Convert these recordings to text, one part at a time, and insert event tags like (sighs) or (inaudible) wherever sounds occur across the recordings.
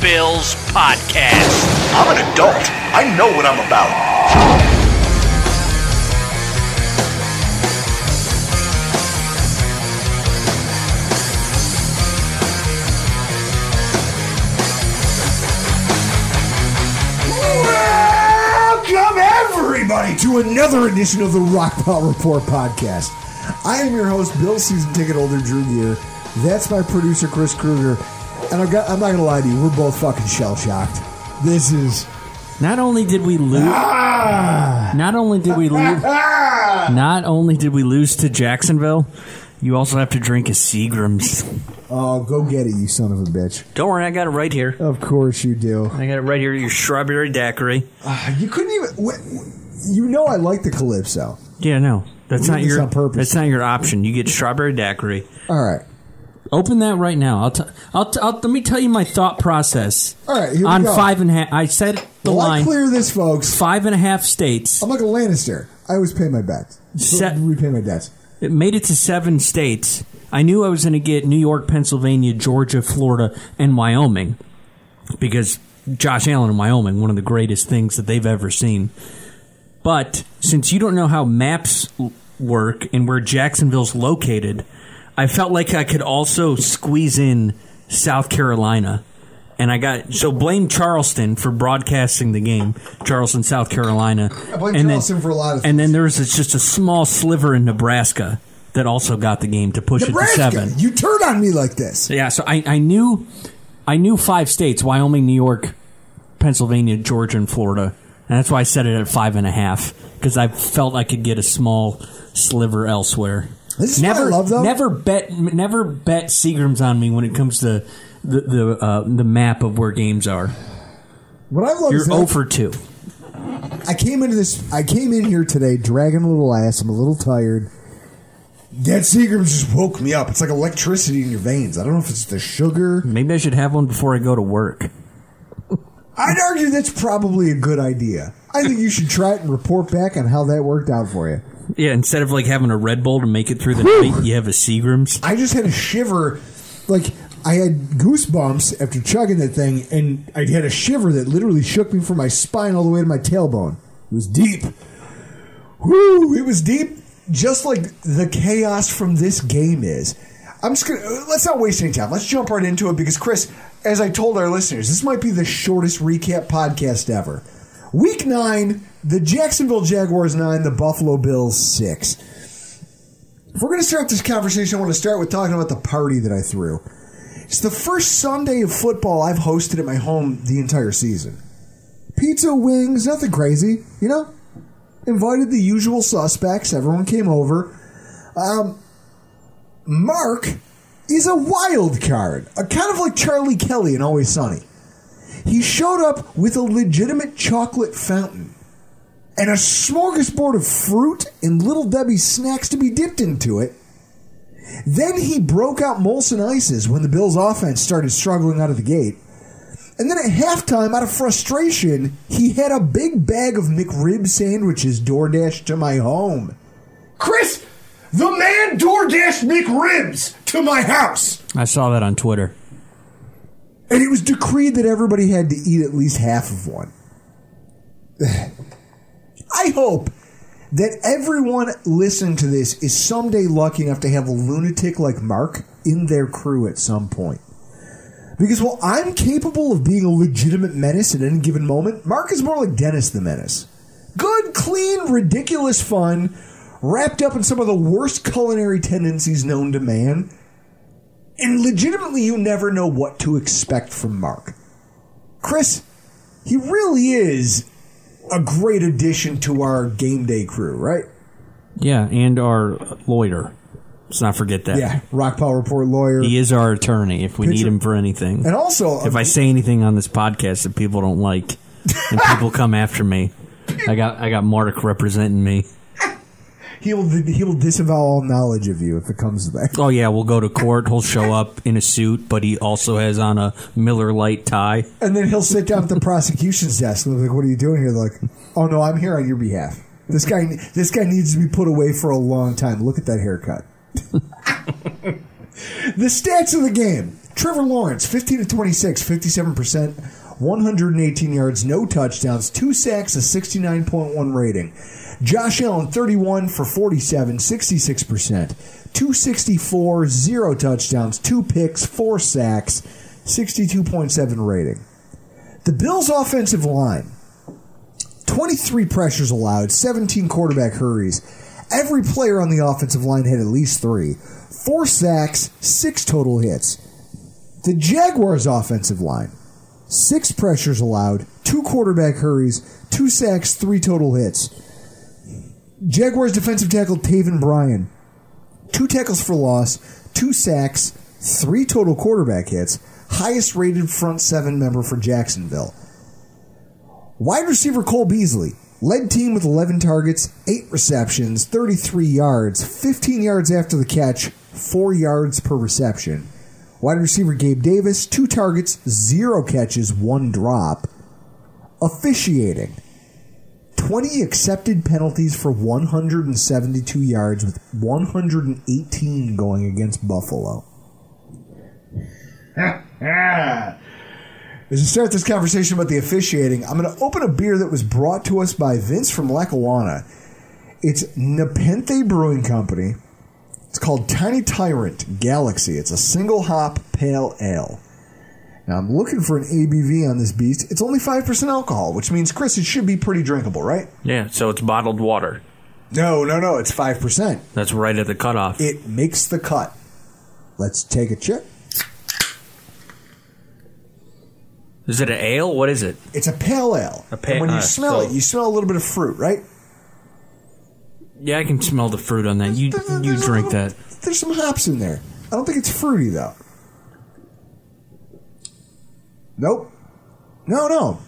Bills podcast. I'm an adult. I know what I'm about. Welcome, everybody, to another edition of the Rockpile Report podcast. I am your host, Bill Season Ticket Holder Drew Gear. That's my producer, Chris Kruger. And got, I'm not going to lie to you, we're both fucking shell shocked. This is. Not only did we lose, Ah! not only did we (laughs) lose, not only did we lose to Jacksonville, you also have to drink a Seagram's. Oh, go get it, you son of a bitch. Don't worry, I got it right here. Of course you do. I got it right here. Your strawberry daiquiri. Ah, You couldn't even. wh- You know I like the Calypso. Yeah, no, that's We not your. on purpose. That's not your option. You get strawberry daiquiri. All right. Open that right now. I'll, t- I'll, t- I'll let me tell you my thought process. All right, here we on go. five and a half. I said the Well, I line clear this, folks. five and a half states. I'm like a Lannister. I always pay my bets. Set- repay my debts. It made it to seven states. I knew I was going to get New York, Pennsylvania, Georgia, Florida, and Wyoming because Josh Allen in Wyoming, one of the greatest things that they've ever seen. But since you don't know how maps l- work and where Jacksonville's located, I felt like I could also squeeze in South Carolina. And I got so blame Charleston for broadcasting the game, Charleston, South Carolina. I blame and Charleston for a lot of And then there was just a small sliver in Nebraska that also got the game to push Nebraska, it to seven. you turn on me like this. Yeah, so I, I knew I knew five states: Wyoming, New York, Pennsylvania, Georgia, and Florida. And that's why I set it at five and a half because I felt I could get a small sliver elsewhere. This is what never, I love, though. never bet, never bet Seagrams on me when it comes to the the uh, the map of where games are. What I love You're is that over two. I came into this. I came in here today dragging a little ass. I'm a little tired. That Seagram just woke me up. It's like electricity in your veins. I don't know if it's the sugar. Maybe I should have one before I go to work. I'd argue that's probably a good idea. I think you should try it and report back on how that worked out for you. Yeah, instead of like having a Red Bull to make it through the night, you have a Seagrams. I just had a shiver, like I had goosebumps after chugging that thing, and I had a shiver that literally shook me from my spine all the way to my tailbone. It was deep. Whoo! It was deep, just like the chaos from this game is. I'm just gonna uh, let's not waste any time. Let's jump right into it because Chris, as I told our listeners, this might be the shortest recap podcast ever. Week nine, the Jacksonville Jaguars nine, the Buffalo Bills six. If we're going to start this conversation, I want to start with talking about the party that I threw. It's the first Sunday of football I've hosted at my home the entire season. Pizza, wings, nothing crazy, you know? Invited the usual suspects, everyone came over. Um, Mark is a wild card, a kind of like Charlie Kelly in Always Sunny. He showed up with a legitimate chocolate fountain and a smorgasbord of fruit and Little Debbie snacks to be dipped into it. Then he broke out Molson Ices when the Bills' offense started struggling out of the gate. And then at halftime, out of frustration, he had a big bag of McRib sandwiches DoorDash to my home. Chris, the man DoorDashed McRibs to my house. I saw that on Twitter. And it was decreed that everybody had to eat at least half of one. (sighs) I hope that everyone listening to this is someday lucky enough to have a lunatic like Mark in their crew at some point. Because while I'm capable of being a legitimate menace at any given moment, Mark is more like Dennis the Menace. Good, clean, ridiculous fun, wrapped up in some of the worst culinary tendencies known to man. And legitimately, you never know what to expect from Mark. Chris, he really is a great addition to our game day crew, right? Yeah, and our lawyer. Let's not forget that. Yeah, Rockpile Report lawyer. He is our attorney if we need him for anything. And also, uh, if I say anything on this podcast that people don't like and people (laughs) come after me, I got I got Mark representing me. He will he will disavow all knowledge of you if it comes to that. Oh yeah, we'll go to court. He'll show up in a suit, but he also has on a Miller Lite tie. And then he'll sit down at the prosecution's desk and like, "What are you doing here?" They're like, "Oh no, I'm here on your behalf. This guy this guy needs to be put away for a long time. Look at that haircut." (laughs) the stats of the game: Trevor Lawrence, 15 to 26, 57 percent. 118 yards, no touchdowns, two sacks, a 69.1 rating. Josh Allen, 31 for 47, 66%. 264, zero touchdowns, two picks, four sacks, 62.7 rating. The Bills' offensive line, 23 pressures allowed, 17 quarterback hurries. Every player on the offensive line had at least three. Four sacks, six total hits. The Jaguars' offensive line, six pressures allowed, two quarterback hurries, two sacks, three total hits. Jaguars defensive tackle Taven Bryan, two tackles for loss, two sacks, three total quarterback hits, highest rated front seven member for Jacksonville. Wide receiver Cole Beasley led team with 11 targets, 8 receptions, 33 yards, 15 yards after the catch, 4 yards per reception. Wide receiver Gabe Davis, 2 targets, 0 catches, 1 drop. Officiating 20 accepted penalties for 172 yards with 118 going against Buffalo. (laughs) As we start this conversation about the officiating, I'm going to open a beer that was brought to us by Vince from Lackawanna. It's Nepenthe Brewing Company. It's called Tiny Tyrant Galaxy. It's a single hop pale ale. Now I'm looking for an ABV on this beast. It's only 5% alcohol, which means, Chris, it should be pretty drinkable, right? Yeah, so it's bottled water. No, no, no. It's 5%. That's right at the cutoff. It makes the cut. Let's take a chip. Is it an ale? What is it? It's a pale ale. A pale. and when you uh, smell so- it, you smell a little bit of fruit, right? Yeah, I can smell the fruit on that. You you drink that. There's some hops in there. I don't think it's fruity though. Nope. No, no.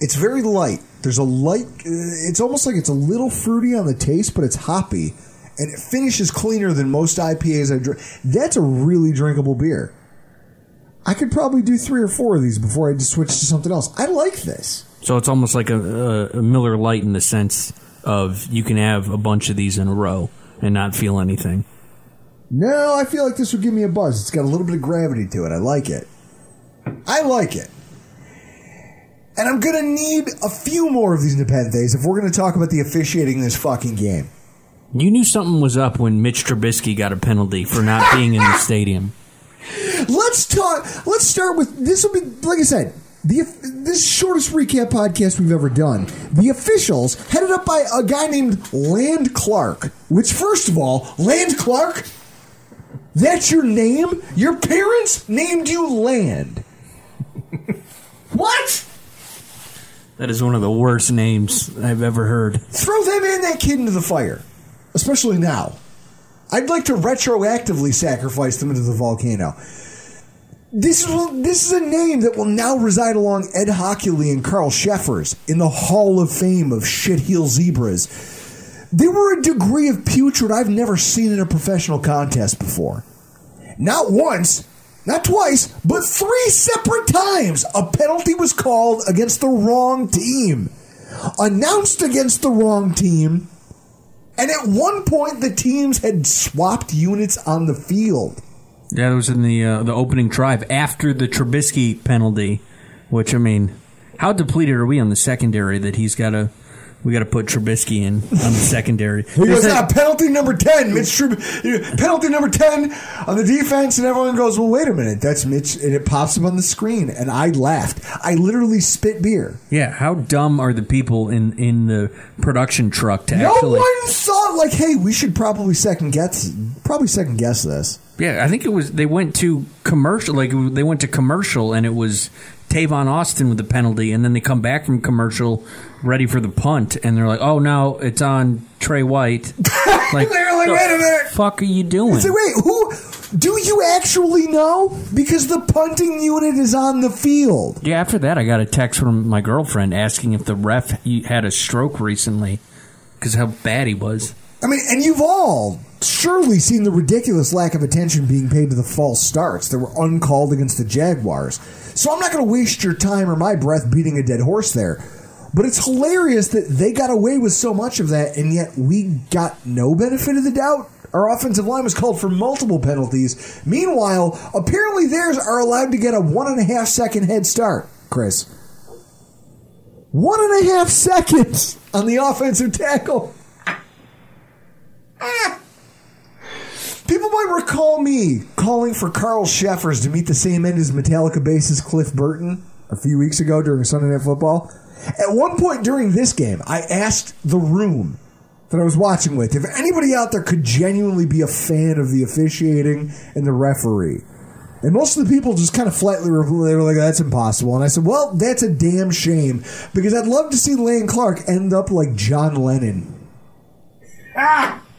It's very light. There's a light. uh, It's almost like it's a little fruity on the taste, but it's hoppy, and it finishes cleaner than most IPAs I drink. That's a really drinkable beer. I could probably do three or four of these before I just switch to something else. I like this. So it's almost like a, a, a Miller Lite in the sense of you can have a bunch of these in a row and not feel anything. No, I feel like this would give me a buzz. It's got a little bit of gravity to it. I like it. I like it. And I'm going to need a few more of these Nepenthes if we're going to talk about the officiating in this fucking game. You knew something was up when Mitch Trubisky got a penalty for not being in the (laughs) stadium. Let's talk. Let's start with this. Will be like I said. The this shortest recap podcast we've ever done. The officials, headed up by a guy named Land Clark. Which, first of all, Land Clark, that's your name. Your parents named you Land. What? That is one of the worst names I've ever heard. Throw them and that kid into the fire, especially now. I'd like to retroactively sacrifice them into the volcano. This is this is a name that will now reside along Ed Hochuli and Carl Cheffers in the Hall of Fame of shitheel zebras. They were a degree of putrid I've never seen in a professional contest before. Not once, not twice, but three separate times a penalty was called against the wrong team, announced against the wrong team, and at one point the teams had swapped units on the field. Yeah, that was in the uh, the opening drive after the Trubisky penalty, which I mean, how depleted are we on the secondary that he's got to we got to put Trubisky in on the secondary. (laughs) He goes, ah, penalty number 10, Mitch Trub- penalty number 10 on the defense, and everyone goes, well, wait a minute, that's Mitch, and it pops up on the screen, and I laughed. I literally spit beer. yeah, how dumb are the people in in the production truck to No actually? No one thought, like, hey, we should probably second guess, probably second guess this. Yeah, I think it was they went to commercial. Like they went to commercial, and it was Tavon Austin with the penalty, and then they come back from commercial ready for the punt, and they're like, "Oh no, it's on Trey White." (laughs) Like, They're like, wait a minute. fuck are you doing? Say, wait, who, do you actually know? Because the punting unit is on the field. Yeah, after that, I got a text from my girlfriend asking if the ref he had a stroke recently because how bad he was. I mean, and you've all surely seen the ridiculous lack of attention being paid to the false starts that were uncalled against the Jaguars. So I'm not going to waste your time or my breath beating a dead horse there. But it's hilarious that they got away with so much of that, and yet we got no benefit of the doubt. Our offensive line was called for multiple penalties. Meanwhile, apparently theirs are allowed to get a one and a half second head start, Chris. One and a half seconds on the offensive tackle. Ah! People might recall me calling for Carl Cheffers to meet the same end as Metallica bassist Cliff Burton a few weeks ago during Sunday Night Football. At one point during this game, I asked the room that I was watching with if anybody out there could genuinely be a fan of the officiating and the referee. And most of the people just kind of flatly they were like, that's impossible. And I said, well, that's a damn shame because I'd love to see Land Clark end up like John Lennon. Ah! (laughs)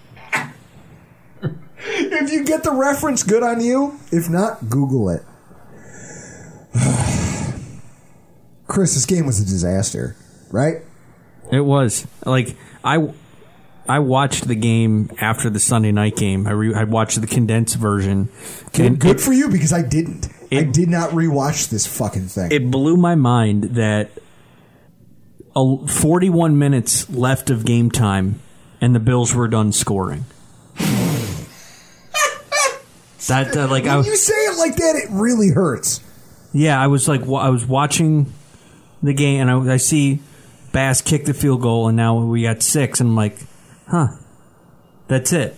If you get the reference, good on you. If not, Google it. Chris, this game was a disaster, right? It was like I I watched the game after the Sunday night game. I re, I watched the condensed version. Good, and good it, for you because I didn't. I It- did not rewatch this fucking thing. it blew my mind that a, 41 minutes left of game time and the Bills were done scoring. (laughs) that uh, like when was you say it like that, it really hurts. Yeah, I was like, I was watching the game, and I, I see Bass kick the field goal, and now we got six, and I'm like, huh, that's it.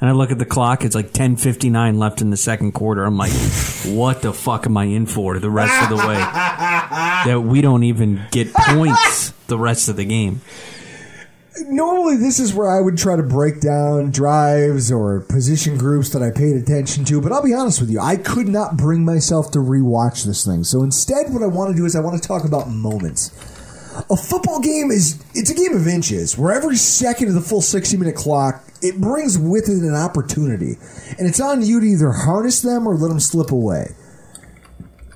And I look at the clock; it's like 10:59 left in the second quarter. I'm like, what the fuck am I in for the rest of the way? (laughs) that we don't even get points the rest of the game. Normally, this is where I would try to break down drives or position groups that I paid attention to, but I'll be honest with you, I could not bring myself to rewatch this thing. So instead, what I want to do is I want to talk about moments. A football game is it's a game of inches, where every second of the full 60 minute clock it brings with it an opportunity, and it's on you to either harness them or let them slip away.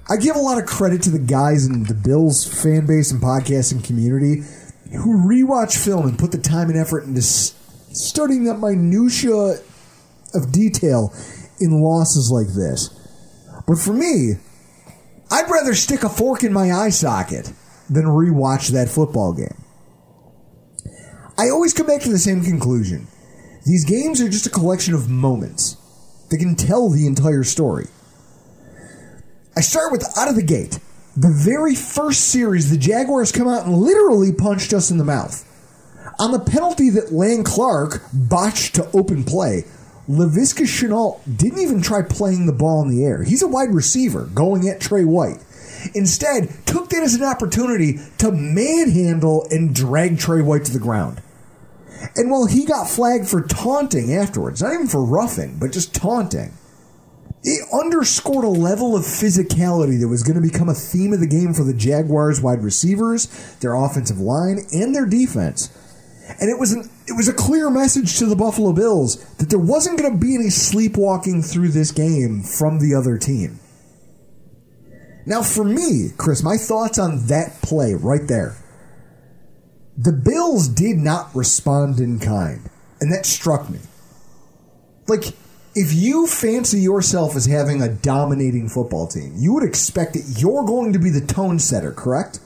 I give a lot of credit to the guys in the Bills fan base and podcasting community who rewatch film and put the time and effort into studying that minutia of detail in losses like this. But for me, I'd rather stick a fork in my eye socket than rewatch that football game. I always come back to the same conclusion. These games are just a collection of moments that can tell the entire story. I start with out of the gate. The very first series, the Jaguars come out and literally punched us in the mouth. On the penalty that Land Clark botched to open play, Laviska Shenault didn't even try playing the ball in the air. He's a wide receiver going at Trey White. Instead, took that as an opportunity to manhandle and drag Trey White to the ground. And while he got flagged for taunting afterwards, not even for roughing, but just taunting, it underscored a level of physicality that was going to become a theme of the game for the Jaguars wide receivers, their offensive line, and their defense. And it was an, it was a clear message to the Buffalo Bills that there wasn't going to be any sleepwalking through this game from the other team. Now, for me, Chris, my thoughts on that play right there. The Bills did not respond in kind, and that struck me. Like, if you fancy yourself as having a dominating football team, you would expect that you're going to be the tone setter, correct?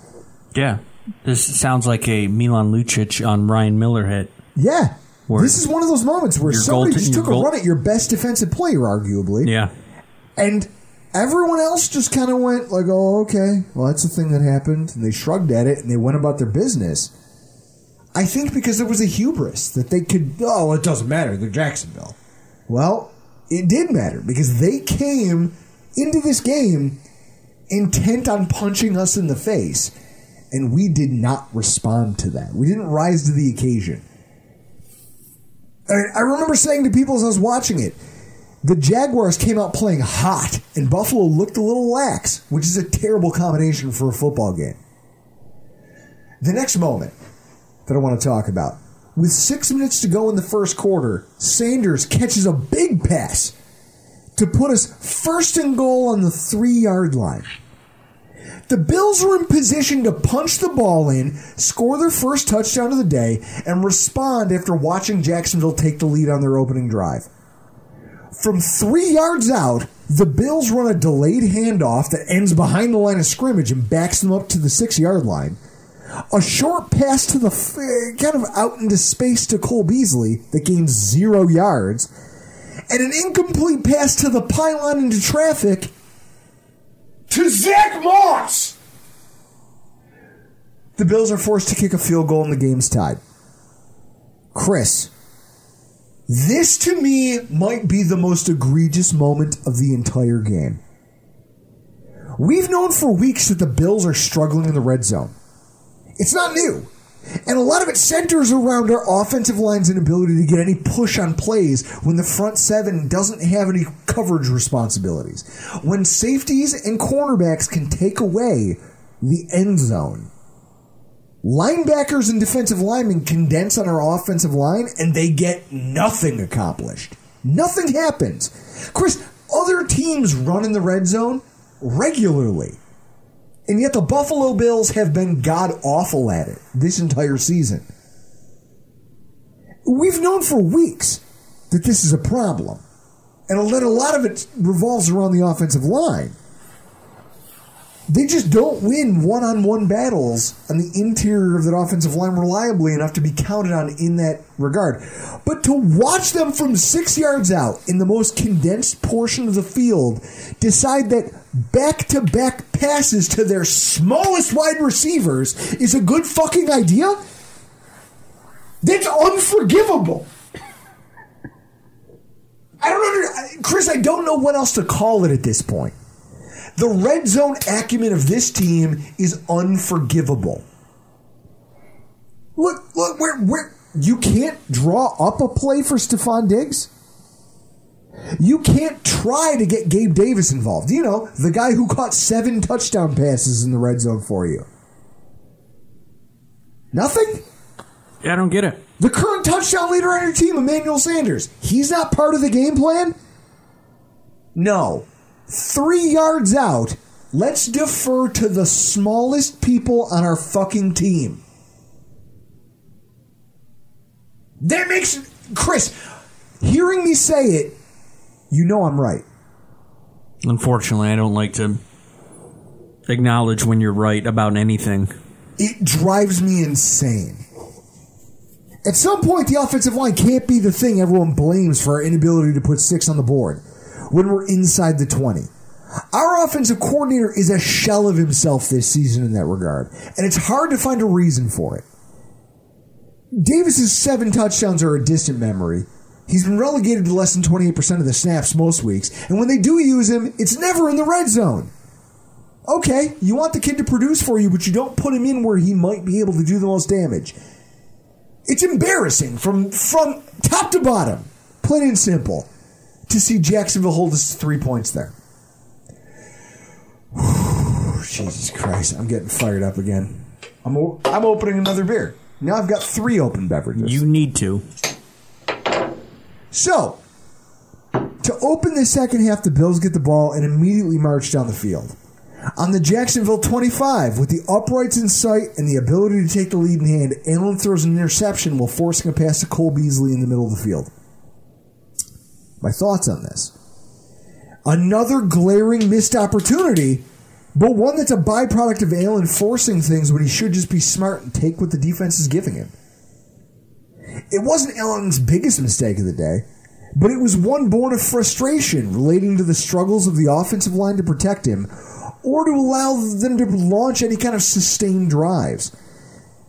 Yeah. This sounds like a Milan Lucic on Ryan Miller hit. Yeah. This is one of those moments where somebody just took goal- a run at your best defensive player, arguably. Yeah. And everyone else just kind of went like, "Oh, okay. Well, that's a thing that happened." And they shrugged at it and they went about their business. I think because there was a hubris that they could, "Oh, it doesn't matter. They're Jacksonville." Well, it did matter because they came into this game intent on punching us in the face, and we did not respond to that. We didn't rise to the occasion. I, remember saying to people as I was watching it, the Jaguars came out playing hot, and Buffalo looked a little lax, which is a terrible combination for a football game. The next moment that I want to talk about. With six minutes to go in the first quarter, Sanders catches a big pass to put us first and goal on the three yard line. The Bills were in position to punch the ball in, score their first touchdown of the day, and respond after watching Jacksonville take the lead on their opening drive. From three yards out, the Bills run a delayed handoff that ends behind the line of scrimmage and backs them up to the six yard line. A short pass to the kind of out into space to Cole Beasley that gains zero yards, and an incomplete pass to the pylon into traffic to Zach Moss. The Bills are forced to kick a field goal and the game's tied. Chris, this to me might be the most egregious moment of the entire game. We've known for weeks that the Bills are struggling in the red zone. It's not new. And a lot of it centers around our offensive line's inability to get any push on plays when the front seven doesn't have any coverage responsibilities. When safeties and cornerbacks can take away the end zone. Linebackers and defensive linemen condense on our offensive line and they get nothing accomplished. Nothing happens. Chris, other teams run in the red zone regularly. And yet the Buffalo Bills have been god awful at it this entire season. We've known for weeks that this is a problem. And a lot of it revolves around the offensive line. They just don't win one on one battles on the interior of that offensive line reliably enough to be counted on in that regard. But to watch them from six yards out in the most condensed portion of the field decide that back to back passes to their smallest wide receivers is a good fucking idea? That's unforgivable. I don't under, Chris, I don't know what else to call it at this point. The red zone acumen of this team is unforgivable. Look, look, where, where you can't draw up a play for Stefon Diggs. You can't try to get Gabe Davis involved. You know, the guy who caught seven touchdown passes in the red zone for you. Nothing? Yeah, I don't get it. The current touchdown leader on your team, Emmanuel Sanders, he's not part of the game plan? No. Three yards out, let's defer to the smallest people on our fucking team. That makes. Chris, hearing me say it, you know I'm right. Unfortunately, I don't like to acknowledge when you're right about anything. It drives me insane. At some point, the offensive line can't be the thing everyone blames for our inability to put six on the board when we're inside the 20. Our offensive coordinator is a shell of himself this season in that regard, and it's hard to find a reason for it. Davis's seven touchdowns are a distant memory. He's been relegated to less than 28% of the snaps most weeks, and when they do use him, it's never in the red zone. Okay, you want the kid to produce for you, but you don't put him in where he might be able to do the most damage. It's embarrassing from from top to bottom, plain and simple, to see Jacksonville hold us three points there. Jesus Christ, I'm getting fired up again. I'm o- I'm opening another beer. Now I've got three open beverages. You need to. So, to open the second half, the Bills get the ball and immediately march down the field. On the Jacksonville 25, with the uprights in sight and the ability to take the lead in hand, Allen throws an interception while forcing a pass to Cole Beasley in the middle of the field. My thoughts on this. Another glaring missed opportunity, but one that's a byproduct of Allen forcing things when he should just be smart and take what the defense is giving him. It wasn't Allen's biggest mistake of the day, but it was one born of frustration relating to the struggles of the offensive line to protect him or to allow them to launch any kind of sustained drives.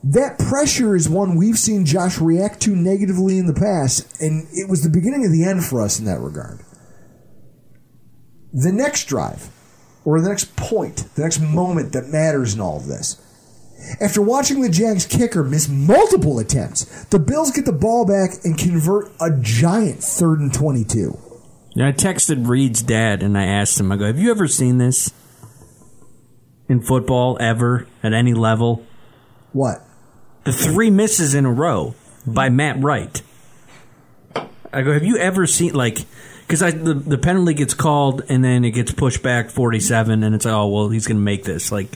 That pressure is one we've seen Josh react to negatively in the past, and it was the beginning of the end for us in that regard. The next drive, or the next point, the next moment that matters in all of this. After watching the Jags kicker miss multiple attempts, the Bills get the ball back and convert a giant third and 22. Yeah, I texted Reed's dad and I asked him, I go, Have you ever seen this in football ever at any level? What? The three misses in a row by Matt Wright. I go, Have you ever seen, like, because the, the penalty gets called and then it gets pushed back 47 and it's, like, oh, well, he's going to make this. Like,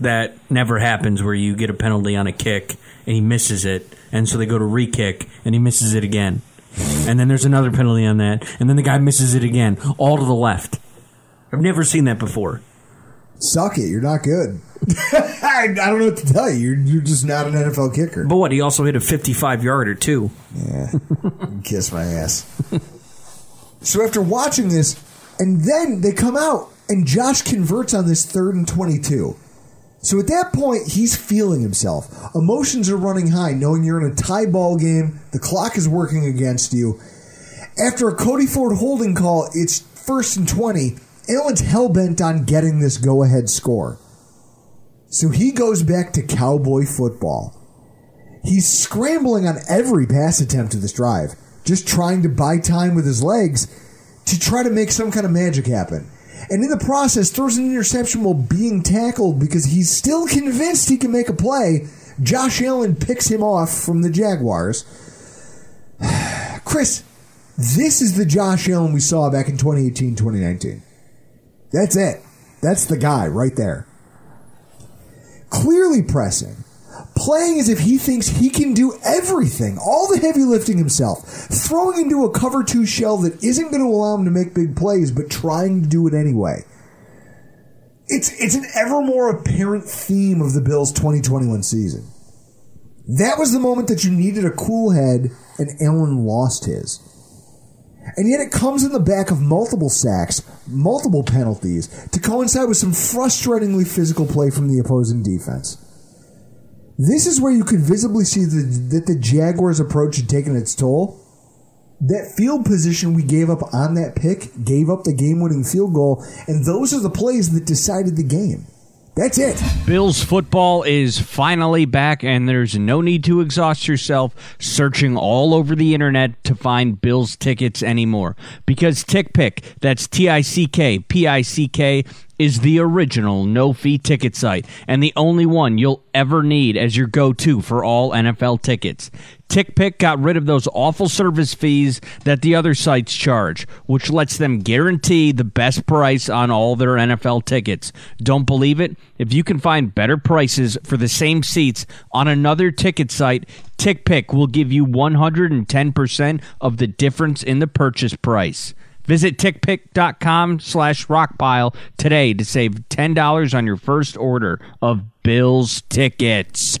that never happens where you get a penalty on a kick and he misses it. And so they go to re kick and he misses it again. And then there's another penalty on that. And then the guy misses it again, all to the left. I've never seen that before. Suck it. You're not good. (laughs) I, I don't know what to tell you. You're, you're just not an NFL kicker. But what? He also hit a 55 yarder, too. Yeah. Kiss my ass. so after watching this, and then they come out, and Josh converts on this third and 22. So at that point, he's feeling himself. Emotions are running high, knowing you're in a tie ball game, the clock is working against you. After a Cody Ford holding call, it's first and 20. Allen's hell bent on getting this go ahead score. So he goes back to cowboy football. He's scrambling on every pass attempt of this drive, just trying to buy time with his legs to try to make some kind of magic happen. And in the process, throws an interception while being tackled because he's still convinced he can make a play. Josh Allen picks him off from the Jaguars. (sighs) Chris, this is the Josh Allen we saw back in 2018 2019. That's it. That's the guy right there. Clearly pressing, playing as if he thinks he can do everything, all the heavy lifting himself, throwing into a cover two shell that isn't going to allow him to make big plays, but trying to do it anyway. It's it's an ever more apparent theme of the Bills' 2021 season. That was the moment that you needed a cool head, and Allen lost his. And yet it comes in the back of multiple sacks, multiple penalties, to coincide with some frustratingly physical play from the opposing defense. This is where you could visibly see the, that the Jaguars' approach had taken its toll. That field position we gave up on that pick gave up the game winning field goal, and those are the plays that decided the game. That's it. Bills football is finally back, and there's no need to exhaust yourself searching all over the internet to find Bills tickets anymore. Because TickPick, that's T I C K P I C K, is the original no fee ticket site and the only one you'll ever need as your go to for all NFL tickets. TickPick got rid of those awful service fees that the other sites charge, which lets them guarantee the best price on all their NFL tickets. Don't believe it? If you can find better prices for the same seats on another ticket site, TickPick will give you 110% of the difference in the purchase price. Visit tickpick.com slash rockpile today to save $10 on your first order of Bills tickets.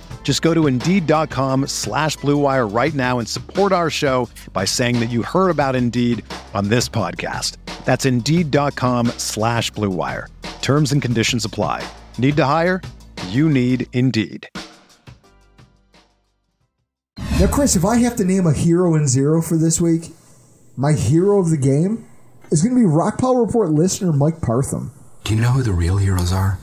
Just go to Indeed.com slash BlueWire right now and support our show by saying that you heard about Indeed on this podcast. That's Indeed.com slash BlueWire. Terms and conditions apply. Need to hire? You need Indeed. Now, Chris, if I have to name a hero and zero for this week, my hero of the game is going to be Rockpile Report listener Mike Partham. Do you know who the real heroes are?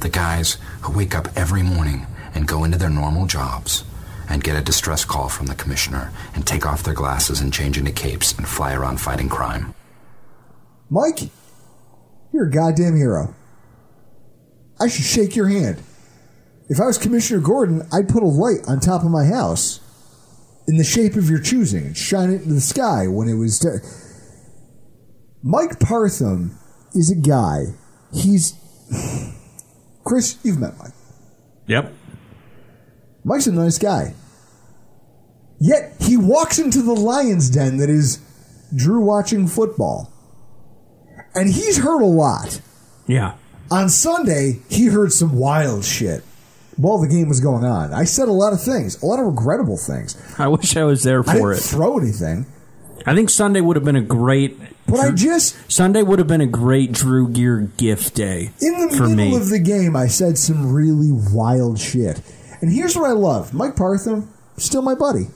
The guys who wake up every morning and go into their normal jobs and get a distress call from the commissioner and take off their glasses and change into capes and fly around fighting crime. Mike, you're a goddamn hero. I should shake your hand. If I was Commissioner Gordon, I'd put a light on top of my house in the shape of your choosing and shine it into the sky when it was. T- Mike Partham is a guy. He's. (sighs) Chris, you've met Mike. Yep. Mike's a nice guy. Yet he walks into the lion's den that is Drew watching football. And he's heard a lot. Yeah. On Sunday, he heard some wild shit while the game was going on. I said a lot of things, a lot of regrettable things. I wish I was there I for didn't it. throw anything, I think Sunday would have been a great. but I just Sunday would have been a great Drew Gear gift day in the middle me. of the game, I said some really wild shit. And here's what I love: Mike Partham, still my buddy.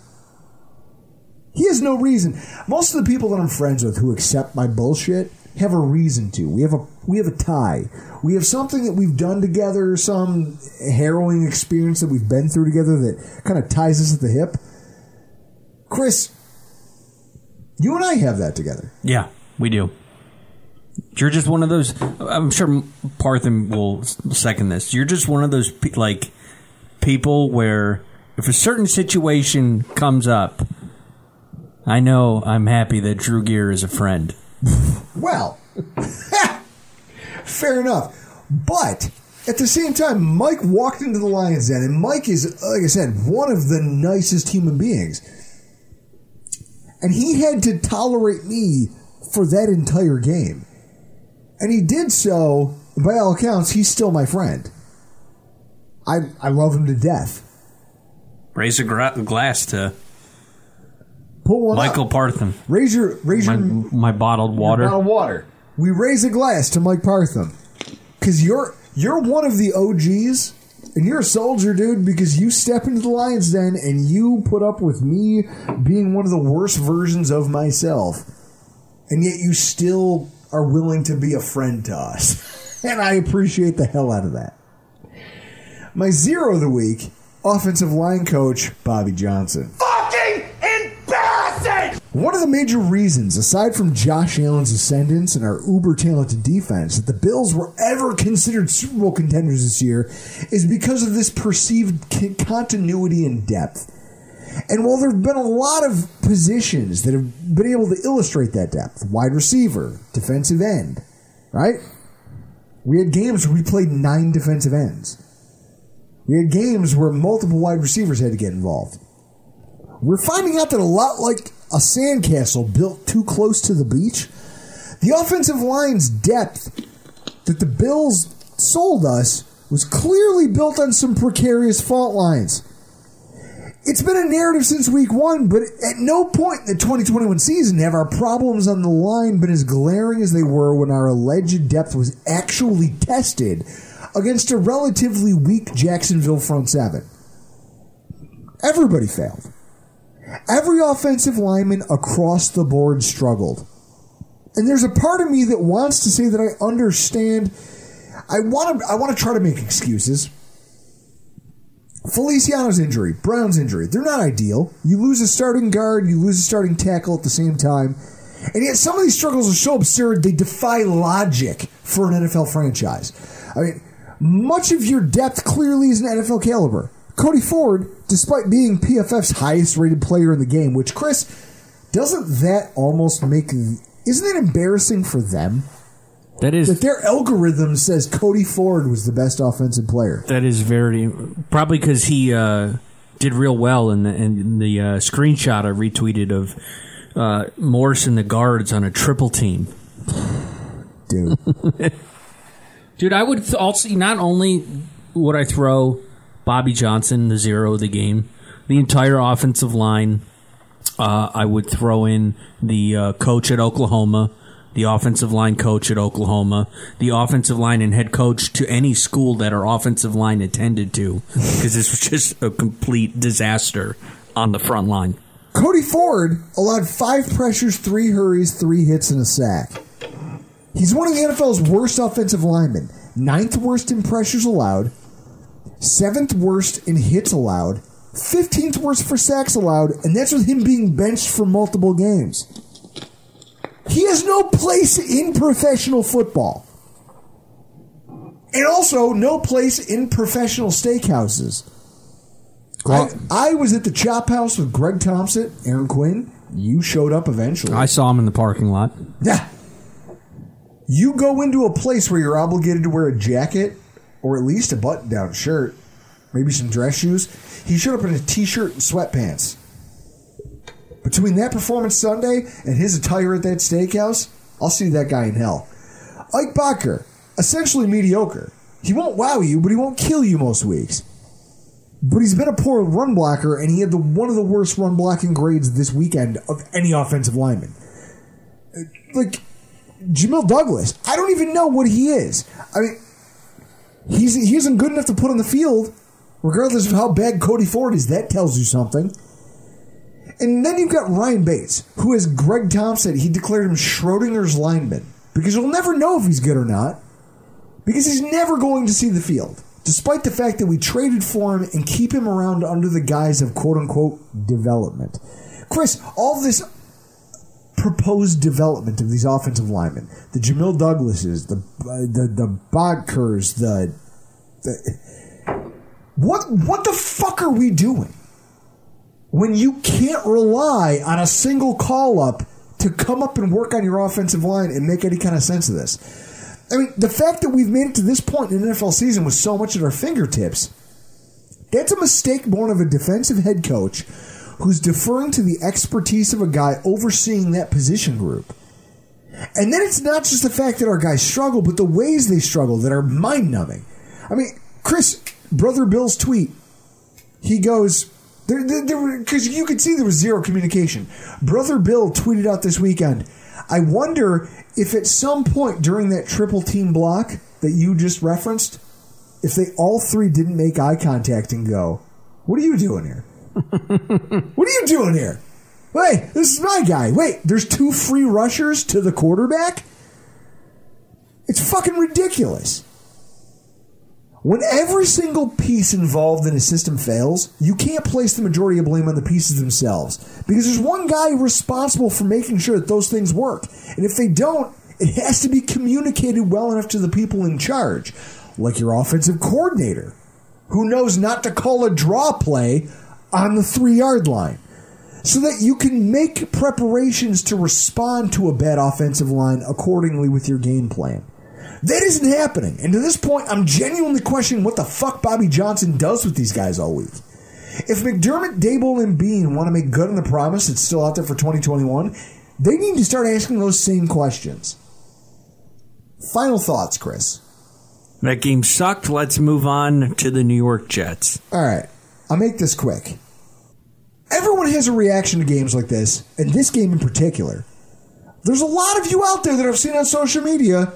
He has no reason. Most of the people that I'm friends with who accept my bullshit have a reason to. We have a we have a tie. We have something that we've done together, some harrowing experience that we've been through together that kind of ties us at the hip. Chris, you and I have that together. yeah, we do. You're just one of those. I'm sure Partham will second this. You're just one of those like people where if a certain situation comes up, I know I'm happy that Drew Gear is a friend. (laughs) Well, (laughs) fair enough. But at the same time, Mike walked into the Lions Den, and Mike is, like I said, one of the nicest human beings. And he had to tolerate me for that entire game. And he did so, by all accounts, he's still my friend. I, I love him to death. Raise a gra- glass to Put one Michael up. Partham. Raise your, raise My, your, my bottled water. Bottled water. We raise a glass to Mike Partham because you're you're one of the OGs, and you're a soldier, dude. Because you step into the lion's den and you put up with me being one of the worst versions of myself, and yet you still are willing to be a friend to us, (laughs) and I appreciate the hell out of that. My zero of the week, offensive line coach Bobby Johnson. Fucking embarrassing! One of the major reasons, aside from Josh Allen's ascendance and our uber talented defense, that the Bills were ever considered Super Bowl contenders this year is because of this perceived c- continuity and depth. And while there have been a lot of positions that have been able to illustrate that depth wide receiver, defensive end, right? We had games where we played nine defensive ends. We had games where multiple wide receivers had to get involved. We're finding out that a lot like a sandcastle built too close to the beach, the offensive line's depth that the Bills sold us was clearly built on some precarious fault lines. It's been a narrative since week one, but at no point in the 2021 season have our problems on the line been as glaring as they were when our alleged depth was actually tested against a relatively weak Jacksonville front seven. Everybody failed. Every offensive lineman across the board struggled. And there's a part of me that wants to say that I understand. I want to. I want to try to make excuses. Feliciano's injury, Brown's injury, they're not ideal. You lose a starting guard, you lose a starting tackle at the same time. And yet some of these struggles are so absurd they defy logic for an NFL franchise. I mean, much of your depth clearly is an NFL caliber. Cody Ford, despite being PFF's highest rated player in the game, which Chris doesn't that almost make isn't that embarrassing for them That is that their algorithm says Cody Ford was the best offensive player? that is very probably because he uh, did real well in the in the uh, screenshot I retweeted of uh, Morse and the guards on a triple team. Dude, (laughs) Dude, I would also not only would I throw Bobby Johnson the zero of the game, the entire offensive line. Uh, I would throw in the uh, coach at Oklahoma, the offensive line coach at Oklahoma, the offensive line and head coach to any school that our offensive line attended to, because this was just a complete disaster on the front line. Cody Ford allowed five pressures, three hurries, three hits, and a sack. He's one of the NFL's worst offensive linemen. Ninth worst in pressures allowed, seventh worst in hits allowed, 15th worst for sacks allowed, and that's with him being benched for multiple games. He has no place in professional football. And also, no place in professional steakhouses. I, I was at the Chop House with Greg Thompson, Aaron Quinn. You showed up eventually. I saw him in the parking lot. Yeah. You go into a place where you're obligated to wear a jacket or at least a button down shirt, maybe some dress shoes. He showed up in a t shirt and sweatpants. Between that performance Sunday and his attire at that steakhouse, I'll see that guy in hell. Ike Boettger, essentially mediocre. He won't wow you, but he won't kill you most weeks. But he's been a poor run blocker, and he had the one of the worst run blocking grades this weekend of any offensive lineman. Uh, Like Jamil Douglas, I don't even know what he is. I mean, he's he isn't good enough to put on the field, regardless of how bad Cody Ford is. That tells you something. And then you've got Ryan Bates, who, as Greg Thompson, he declared him Schrodinger's lineman because you'll never know if he's good or not because he's never going to see the field, despite the fact that we traded for him and keep him around under the guise of quote unquote development. Chris, all this proposed development of these offensive linemen, the Jamil Douglases, the the the Boettgers, the, the what what the fuck are we doing when you can't rely on a single call up to come up and work on your offensive line and make any kind of sense of this? I mean, the fact that we've made it to this point in the NFL season with so much at our fingertips, that's a mistake born of a defensive head coach who's deferring to the expertise of a guy overseeing that position group. And then it's not just the fact that our guys struggle, but the ways they struggle that are mind numbing. I mean, Chris, Brother Bill's tweet, he goes, because you could see there was zero communication. Brother Bill tweeted out this weekend, I wonder if at some point during that triple team block that you just referenced, if they all three didn't make eye contact and go, What are you doing here? What are you doing here? Wait, this is my guy. Wait, there's two free rushers to the quarterback? It's fucking ridiculous. When every single piece involved in a system fails, you can't place the majority of blame on the pieces themselves because there's one guy responsible for making sure that those things work. And if they don't, it has to be communicated well enough to the people in charge, like your offensive coordinator, who knows not to call a draw play on the three yard line so that you can make preparations to respond to a bad offensive line accordingly with your game plan. That isn't happening. And to this point, I'm genuinely questioning what the fuck Bobby Johnson does with these guys all week. If McDermott, Daboll, and Beane want to make good on the promise that's still out there for 2021, they need to start asking those same questions. Final thoughts, Chris. That game sucked. Let's move on to the New York Jets. All right, I'll make this quick. Everyone has a reaction to games like this, and this game in particular. There's a lot of you out there that I've seen on social media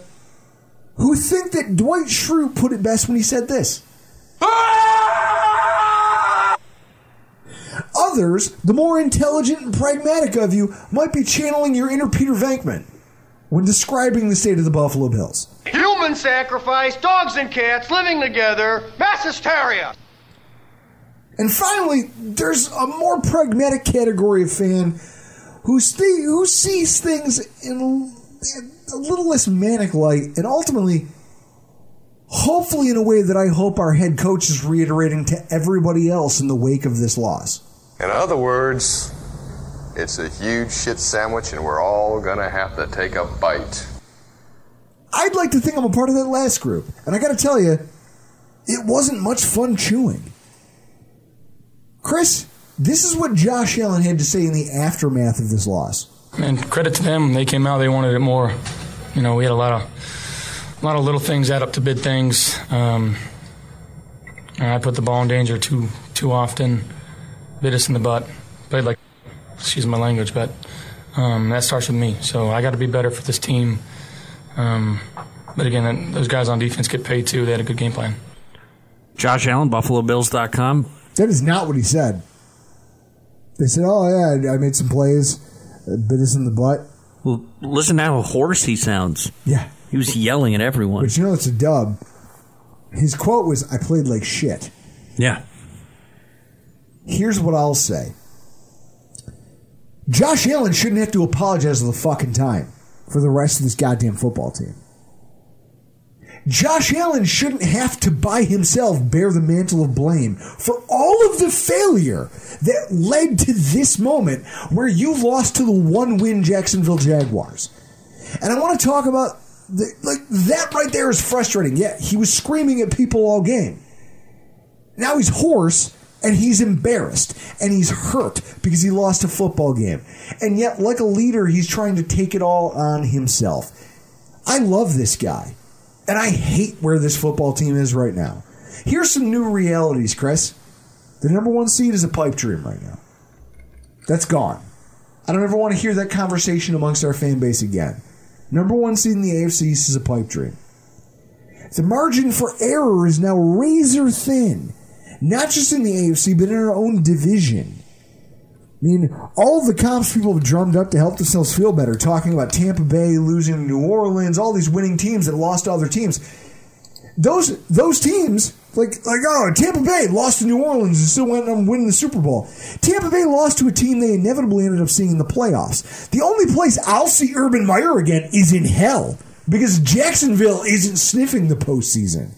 who think that Dwight Schrute put it best when he said this. (laughs) Others, the more intelligent and pragmatic of you, might be channeling your inner Peter Venkman when describing the state of the Buffalo Bills. Human sacrifice, dogs and cats living together, mass hysteria. And finally, there's a more pragmatic category of fan who, st- who sees things in a little less manic light and ultimately Hopefully, in a way that I hope our head coach is reiterating to everybody else in the wake of this loss. In other words, it's a huge shit sandwich and we're all gonna have to take a bite. I'd like to think I'm a part of that last group. And I gotta tell you, it wasn't much fun chewing. Chris, this is what Josh Allen had to say in the aftermath of this loss. And credit to them, they came out, they wanted it more. You know, we had a lot of, a lot of little things add up to big things. Um, I put the ball in danger too, too often, bit us in the butt, played like, excuse my language, but um, that starts with me. So I got to be better for this team. Um, but again, those guys on defense get paid too. They had a good game plan. Josh Allen, BuffaloBills.com. That is not what he said. They said, "Oh yeah, I made some plays, bit us in the butt." Well, listen to how hoarse he sounds. Yeah, he was yelling at everyone. But you know, it's a dub. His quote was, "I played like shit." Yeah. Here's what I'll say. Josh Allen shouldn't have to apologize all the fucking time for the rest of this goddamn football team. Josh Allen shouldn't have to by himself bear the mantle of blame for all of the failure that led to this moment where you've lost to the one win Jacksonville Jaguars. And I want to talk about the, like that right there is frustrating. Yeah, he was screaming at people all game. Now he's hoarse and he's embarrassed and he's hurt because he lost a football game. And yet, like a leader, he's trying to take it all on himself. I love this guy. And I hate where this football team is right now. Here's some new realities, Chris. The number one seed is a pipe dream right now. That's gone. I don't ever want to hear that conversation amongst our fan base again. Number one seed in the AFC East is a pipe dream. The margin for error is now razor thin, not just in the AFC, but in our own division. I mean, all the comps people have drummed up to help themselves feel better, talking about Tampa Bay losing New Orleans, all these winning teams that lost to other teams. Those those teams, like like oh, Tampa Bay lost to New Orleans and still went on winning the Super Bowl. Tampa Bay lost to a team they inevitably ended up seeing in the playoffs. The only place I'll see Urban Meyer again is in hell because Jacksonville isn't sniffing the postseason.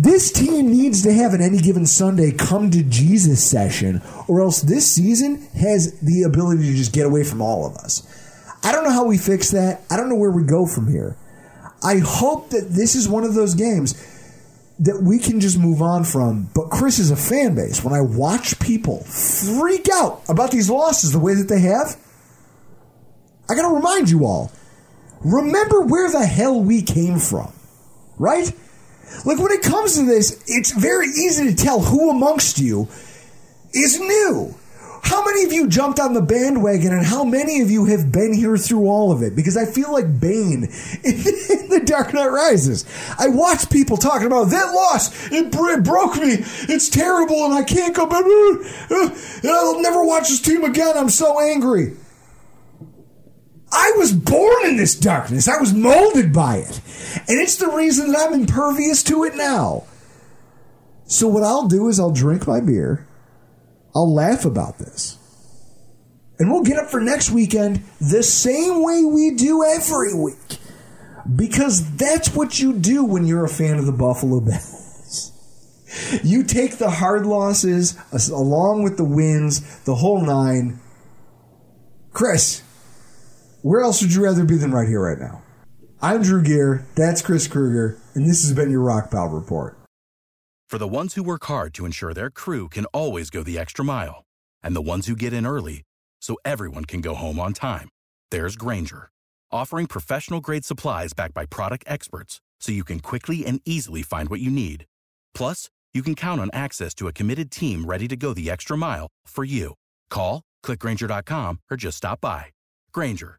This team needs to have an any given Sunday come to Jesus session, or else this season has the ability to just get away from all of us. I don't know how we fix that. I don't know where we go from here. I hope that this is one of those games that we can just move on from. But Chris is a fan base. When I watch people freak out about these losses the way that they have, I got to remind you all remember where the hell we came from, right? Like when it comes to this, it's very easy to tell who amongst you is new. How many of you jumped on the bandwagon and how many of you have been here through all of it? Because I feel like Bane in (laughs) The Dark Knight Rises. I watch people talking about that loss. It, it broke me. It's terrible and I can't go back. And (laughs) I'll never watch this team again. I'm so angry. I was born in this darkness. I was molded by it. And it's the reason that I'm impervious to it now. So what I'll do is I'll drink my beer. I'll laugh about this. And we'll get up for next weekend the same way we do every week. Because that's what you do when you're a fan of the Buffalo (laughs) Bills. You take the hard losses along with the wins, the whole nine. Chris, where else would you rather be than right here, right now? I'm Drew Gear, that's Chris Krueger, and this has been your Rockpile Report. For the ones who work hard to ensure their crew can always go the extra mile, and the ones who get in early so everyone can go home on time, there's Grainger, offering professional grade supplies backed by product experts so you can quickly and easily find what you need. Plus, you can count on access to a committed team ready to go the extra mile for you. Call, clickgrainger.com, or just stop by. Grainger,